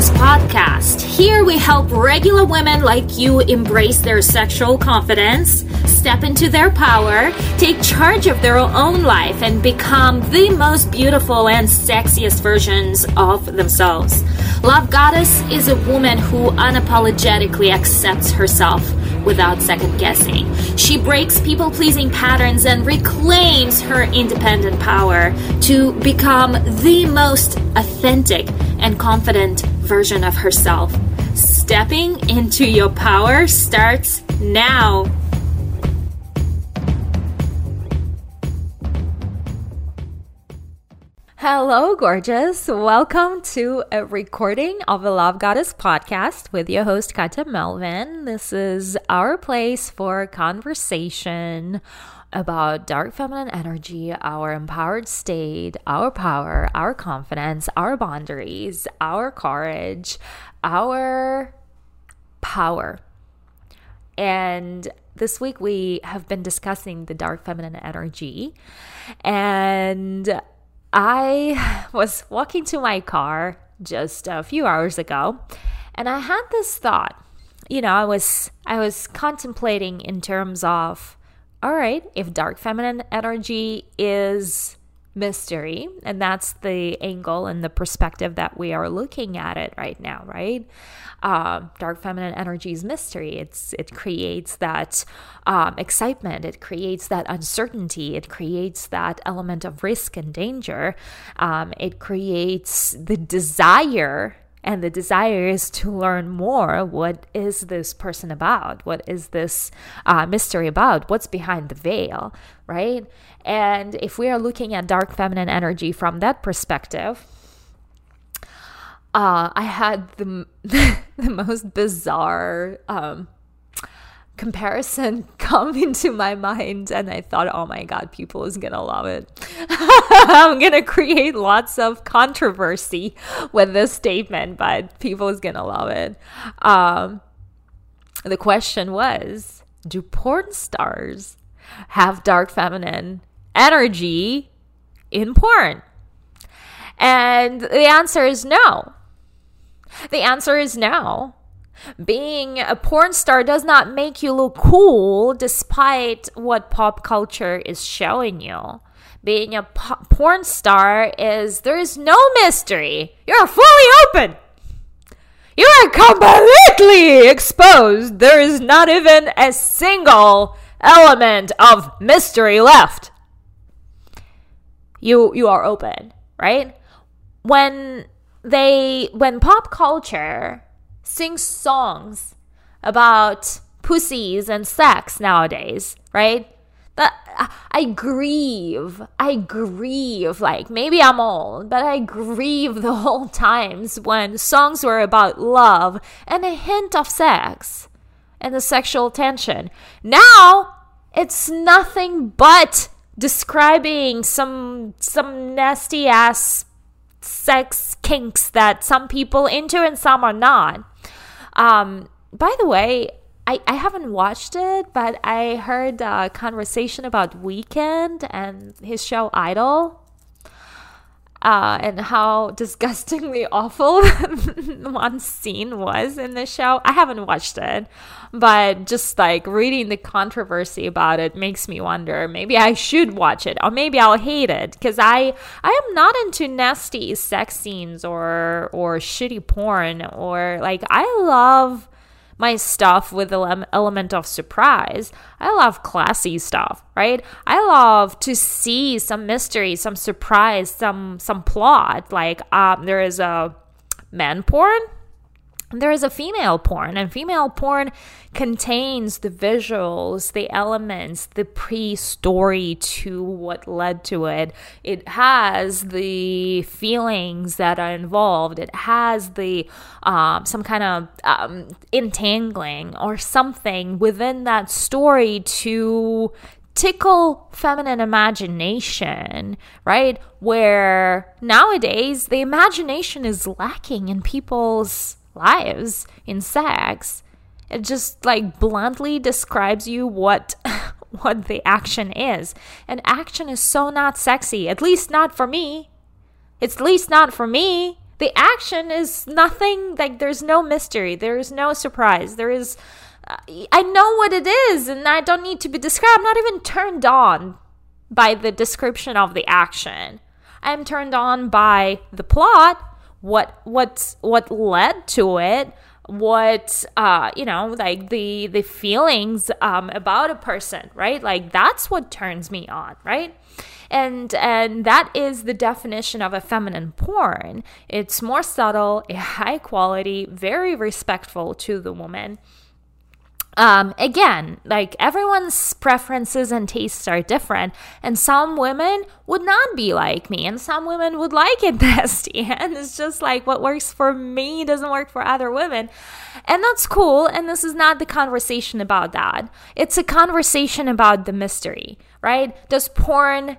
Goddess podcast. Here we help regular women like you embrace their sexual confidence, step into their power, take charge of their own life, and become the most beautiful and sexiest versions of themselves. Love Goddess is a woman who unapologetically accepts herself without second guessing. She breaks people pleasing patterns and reclaims her independent power to become the most authentic and confident version of herself. Stepping into your power starts now. Hello, gorgeous. Welcome to a recording of the Love Goddess podcast with your host, Katya Melvin. This is our place for conversation about dark feminine energy, our empowered state, our power, our confidence, our boundaries, our courage, our power. And this week we have been discussing the dark feminine energy and I was walking to my car just a few hours ago and I had this thought. You know, I was I was contemplating in terms of all right, if dark feminine energy is mystery and that's the angle and the perspective that we are looking at it right now right? Uh, dark feminine energy is mystery. It's it creates that um, excitement. It creates that uncertainty. It creates that element of risk and danger. Um, it creates the desire and the desire is to learn more. What is this person about? What is this uh, mystery about? What's behind the veil right? And if we are looking at dark feminine energy from that perspective uh, i had the, the most bizarre um, comparison come into my mind and I thought, oh my God, people is gonna love it. I'm gonna create lots of controversy with this statement, but people is gonna love it. Um, the question was, do porn stars have dark feminine energy in porn? And the answer is no. The answer is no. Being a porn star does not make you look cool despite what pop culture is showing you. Being a po- porn star is there is no mystery. You're fully open. You are completely exposed. There is not even a single element of mystery left. You you are open, right? When they when pop culture sings songs about pussies and sex nowadays, right? That I grieve. I grieve. Like maybe I'm old, but I grieve the whole times when songs were about love and a hint of sex and the sexual tension. Now it's nothing but describing some some nasty ass sex kinks that some people into and some are not. Um, by the way, I, I haven't watched it, but I heard a conversation about Weeknd and his show Idol. Uh, and how disgustingly awful one scene was in the show. I haven't watched it, but just like reading the controversy about it makes me wonder maybe I should watch it or maybe I'll hate it because I I am not into nasty sex scenes or or shitty porn or like I love my stuff with the element of surprise. I love classy stuff, right? I love to see some mystery, some surprise, some some plot. Like um, there is a man porn there is a female porn, and female porn contains the visuals, the elements, the pre story to what led to it. It has the feelings that are involved, it has the um, some kind of um, entangling or something within that story to tickle feminine imagination, right? Where nowadays the imagination is lacking in people's lives in sex. It just like bluntly describes you what what the action is. And action is so not sexy, at least not for me. It's at least not for me. the action is nothing like there's no mystery, there is no surprise, there is. Uh, I know what it is, and I don't need to be described. I'm not even turned on by the description of the action. I'm turned on by the plot, what what's what led to it, what uh you know like the the feelings um about a person, right? Like that's what turns me on, right? and and that is the definition of a feminine porn it's more subtle a high quality very respectful to the woman um, again, like everyone's preferences and tastes are different, and some women would not be like me, and some women would like it nasty, and it's just like what works for me doesn't work for other women, and that's cool. And this is not the conversation about that. It's a conversation about the mystery, right? Does porn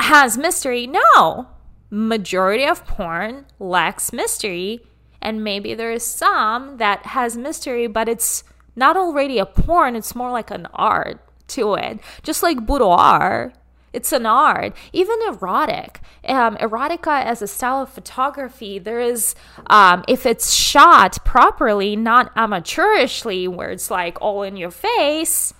has mystery? No, majority of porn lacks mystery, and maybe there is some that has mystery, but it's not already a porn, it's more like an art to it. Just like boudoir, it's an art. Even erotic, um, erotica as a style of photography, there is, um, if it's shot properly, not amateurishly, where it's like all in your face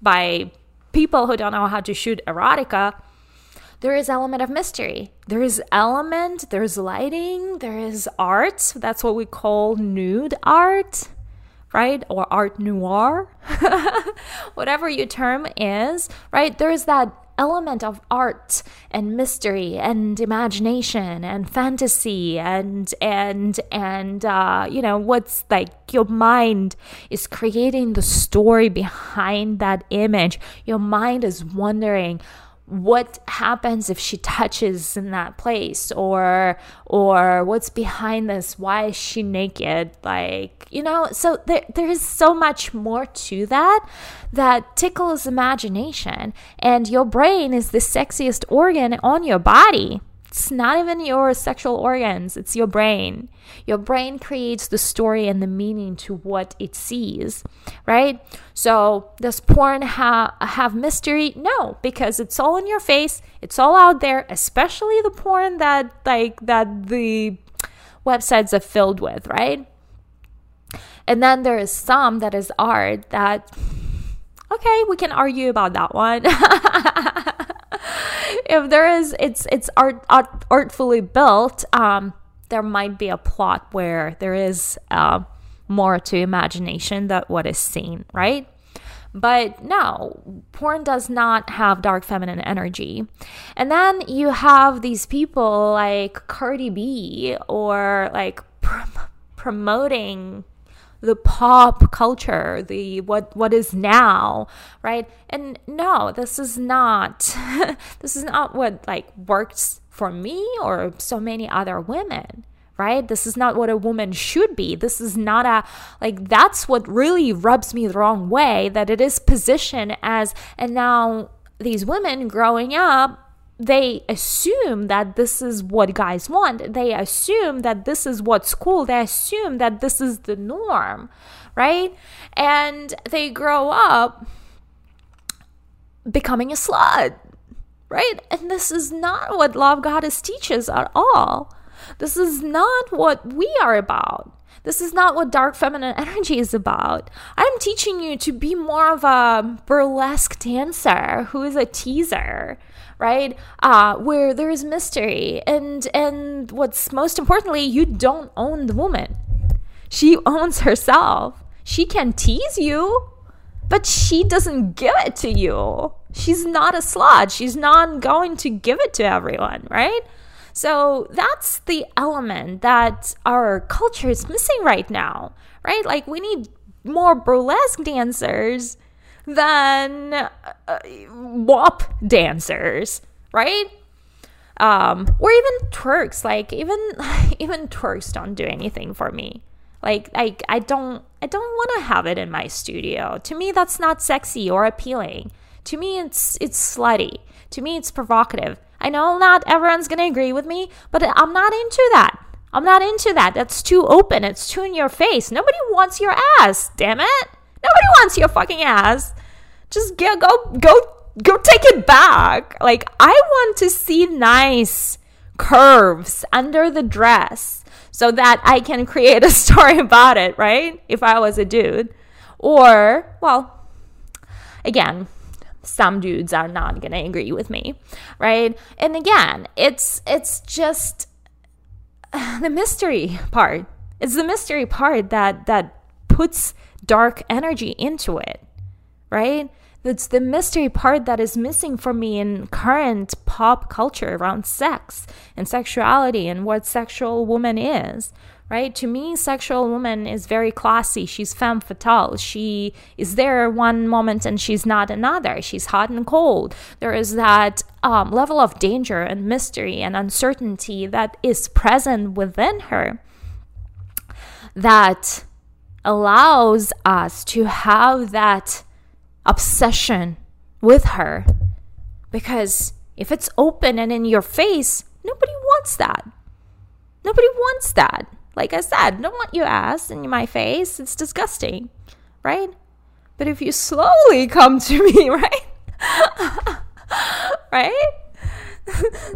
by people who don't know how to shoot erotica, there is element of mystery. There is element, there's lighting, there is art. That's what we call nude art right? Or art noir, whatever your term is, right? There's that element of art and mystery and imagination and fantasy and and and uh, you know what's like your mind is creating the story behind that image your mind is wondering what happens if she touches in that place or or what's behind this? Why is she naked? Like you know so there, there is so much more to that that tickles imagination. And your brain is the sexiest organ on your body it's not even your sexual organs, it's your brain. Your brain creates the story and the meaning to what it sees, right? So, does porn ha- have mystery? No, because it's all in your face, it's all out there, especially the porn that like that the websites are filled with, right? And then there is some that is art that okay, we can argue about that one. if there is it's it's art, art artfully built um there might be a plot where there is uh, more to imagination than what is seen right but no, porn does not have dark feminine energy. And then you have these people like Cardi B or like pr- promoting the pop culture, the what what is now, right? And no, this is not this is not what like works for me or so many other women right? This is not what a woman should be. This is not a, like, that's what really rubs me the wrong way that it is positioned as, and now these women growing up they assume that this is what guys want. They assume that this is what's cool. They assume that this is the norm, right? And they grow up becoming a slut, right? And this is not what Love Goddess teaches at all. This is not what we are about. This is not what dark feminine energy is about. I'm teaching you to be more of a burlesque dancer who is a teaser, right? Uh, where there is mystery, and and what's most importantly, you don't own the woman. She owns herself. She can tease you, but she doesn't give it to you. She's not a slut. She's not going to give it to everyone, right? So that's the element that our culture is missing right now, right? Like we need more burlesque dancers than uh, WAP dancers, right? Um, or even twerks. Like even even twerks don't do anything for me. Like like I don't I don't want to have it in my studio. To me, that's not sexy or appealing. To me, it's it's slutty. To me, it's provocative. I know not everyone's gonna agree with me, but I'm not into that. I'm not into that. That's too open. It's too in your face. Nobody wants your ass. Damn it. Nobody wants your fucking ass. Just go, go, go, go take it back. Like, I want to see nice, curves under the dress so that I can create a story about it, right? If I was a dude. Or, well, again, some dudes are not going to agree with me, right? And again, it's it's just the mystery part. It's the mystery part that that puts dark energy into it, right? It's the mystery part that is missing for me in current pop culture around sex and sexuality and what sexual woman is, right? To me, sexual woman is very classy. She's femme fatale. She is there one moment and she's not another. She's hot and cold. There is that um, level of danger and mystery and uncertainty that is present within her that allows us to have that obsession with her. Because if it's open and in your face, nobody wants that. Nobody wants that. Like I said, don't want your ass in my face. It's disgusting, right? But if you slowly come to me, right? right?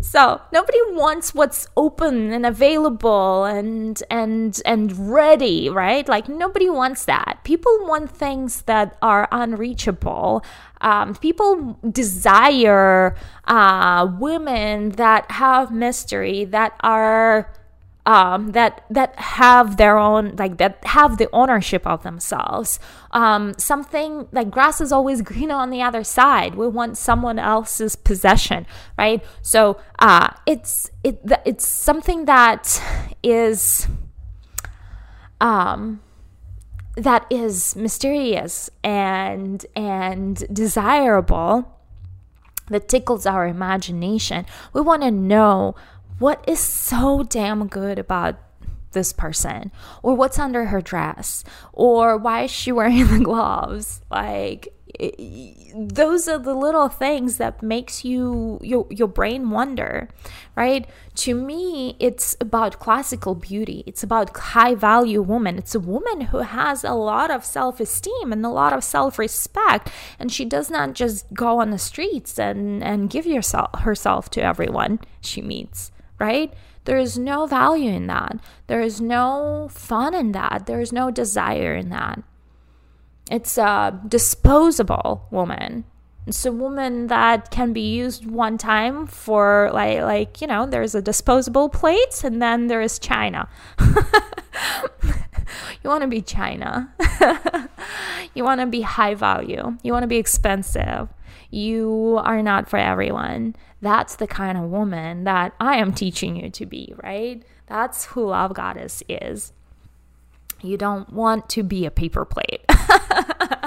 So nobody wants what's open and available and and and ready right? Like nobody wants that. People want things that are unreachable. Um, people desire uh, women that have mystery that are um, that that have their own like that have the ownership of themselves. Um, something like grass is always greener on the other side. We want someone else's possession, right? So uh, it's it it's something that is um that is mysterious and and desirable that tickles our imagination. We want to know what is so damn good about this person? Or what's under her dress? Or why is she wearing the gloves? Like those are the little things that makes you your, your brain wonder right? To me it's about classical beauty. It's about high value woman. It's a woman who has a lot of self-esteem and a lot of self-respect. And she does not just go on the streets and and give yourself herself to everyone she meets right? There is no value in that. There is no fun in that. There is no desire in that. It's a disposable woman. It's a woman that can be used one time for like like you know there's a disposable plate and then there is china. you want to be china. you want to be high value. You want to be expensive. You are not for everyone. That's the kind of woman that I am teaching you to be, right? That's who Love Goddess is. You don't want to be a paper plate.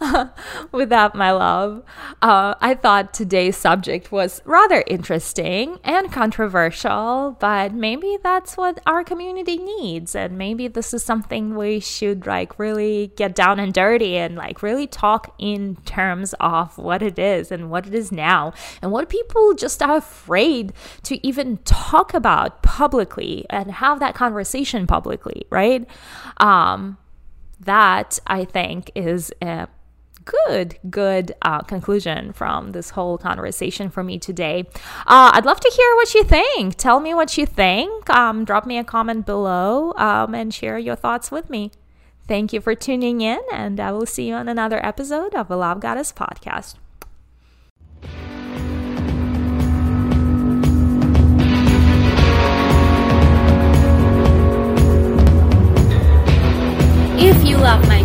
with that, my love, uh, I thought today's subject was rather interesting and controversial, but maybe that's what our community needs. And maybe this is something we should like really get down and dirty and like really talk in terms of what it is and what it is now and what people just are afraid to even talk about publicly and have that conversation publicly, right? Um, that I think is a good, good uh, conclusion from this whole conversation for me today. Uh, I'd love to hear what you think. Tell me what you think. Um, drop me a comment below um, and share your thoughts with me. Thank you for tuning in, and I will see you on another episode of the Love Goddess podcast. If you love my